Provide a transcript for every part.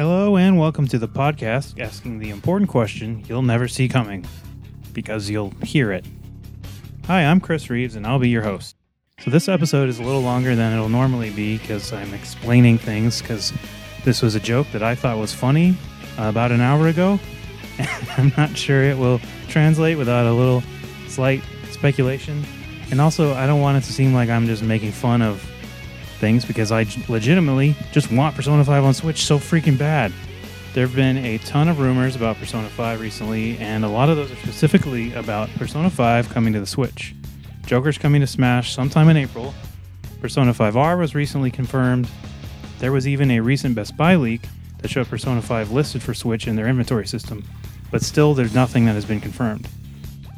Hello and welcome to the podcast asking the important question you'll never see coming because you'll hear it. Hi, I'm Chris Reeves and I'll be your host. So, this episode is a little longer than it'll normally be because I'm explaining things because this was a joke that I thought was funny about an hour ago. I'm not sure it will translate without a little slight speculation. And also, I don't want it to seem like I'm just making fun of things because I legitimately just want Persona 5 on Switch so freaking bad. There have been a ton of rumors about Persona 5 recently, and a lot of those are specifically about Persona 5 coming to the Switch. Joker's coming to Smash sometime in April. Persona 5R was recently confirmed. There was even a recent Best Buy leak that showed Persona 5 listed for Switch in their inventory system, but still there's nothing that has been confirmed.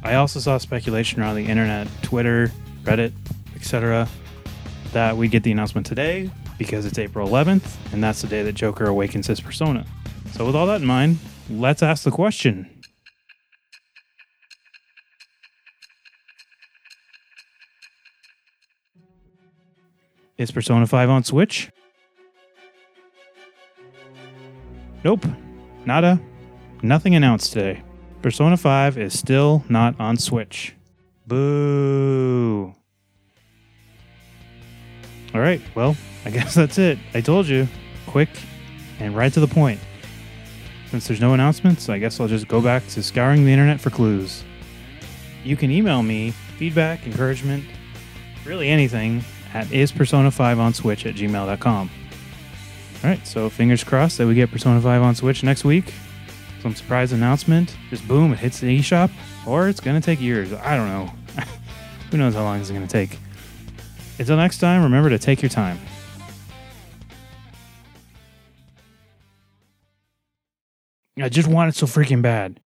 I also saw speculation around the internet, Twitter, Reddit, etc., that we get the announcement today because it's April 11th, and that's the day that Joker awakens his persona. So, with all that in mind, let's ask the question Is Persona 5 on Switch? Nope. Nada. Nothing announced today. Persona 5 is still not on Switch. Boo. All right, well, I guess that's it. I told you. Quick and right to the point. Since there's no announcements, I guess I'll just go back to scouring the internet for clues. You can email me feedback, encouragement, really anything at ispersona5onswitch at gmail.com. All right, so fingers crossed that we get Persona 5 on Switch next week. Some surprise announcement, just boom, it hits the eShop, or it's going to take years. I don't know. Who knows how long it's going to take. Until next time, remember to take your time. I just want it so freaking bad.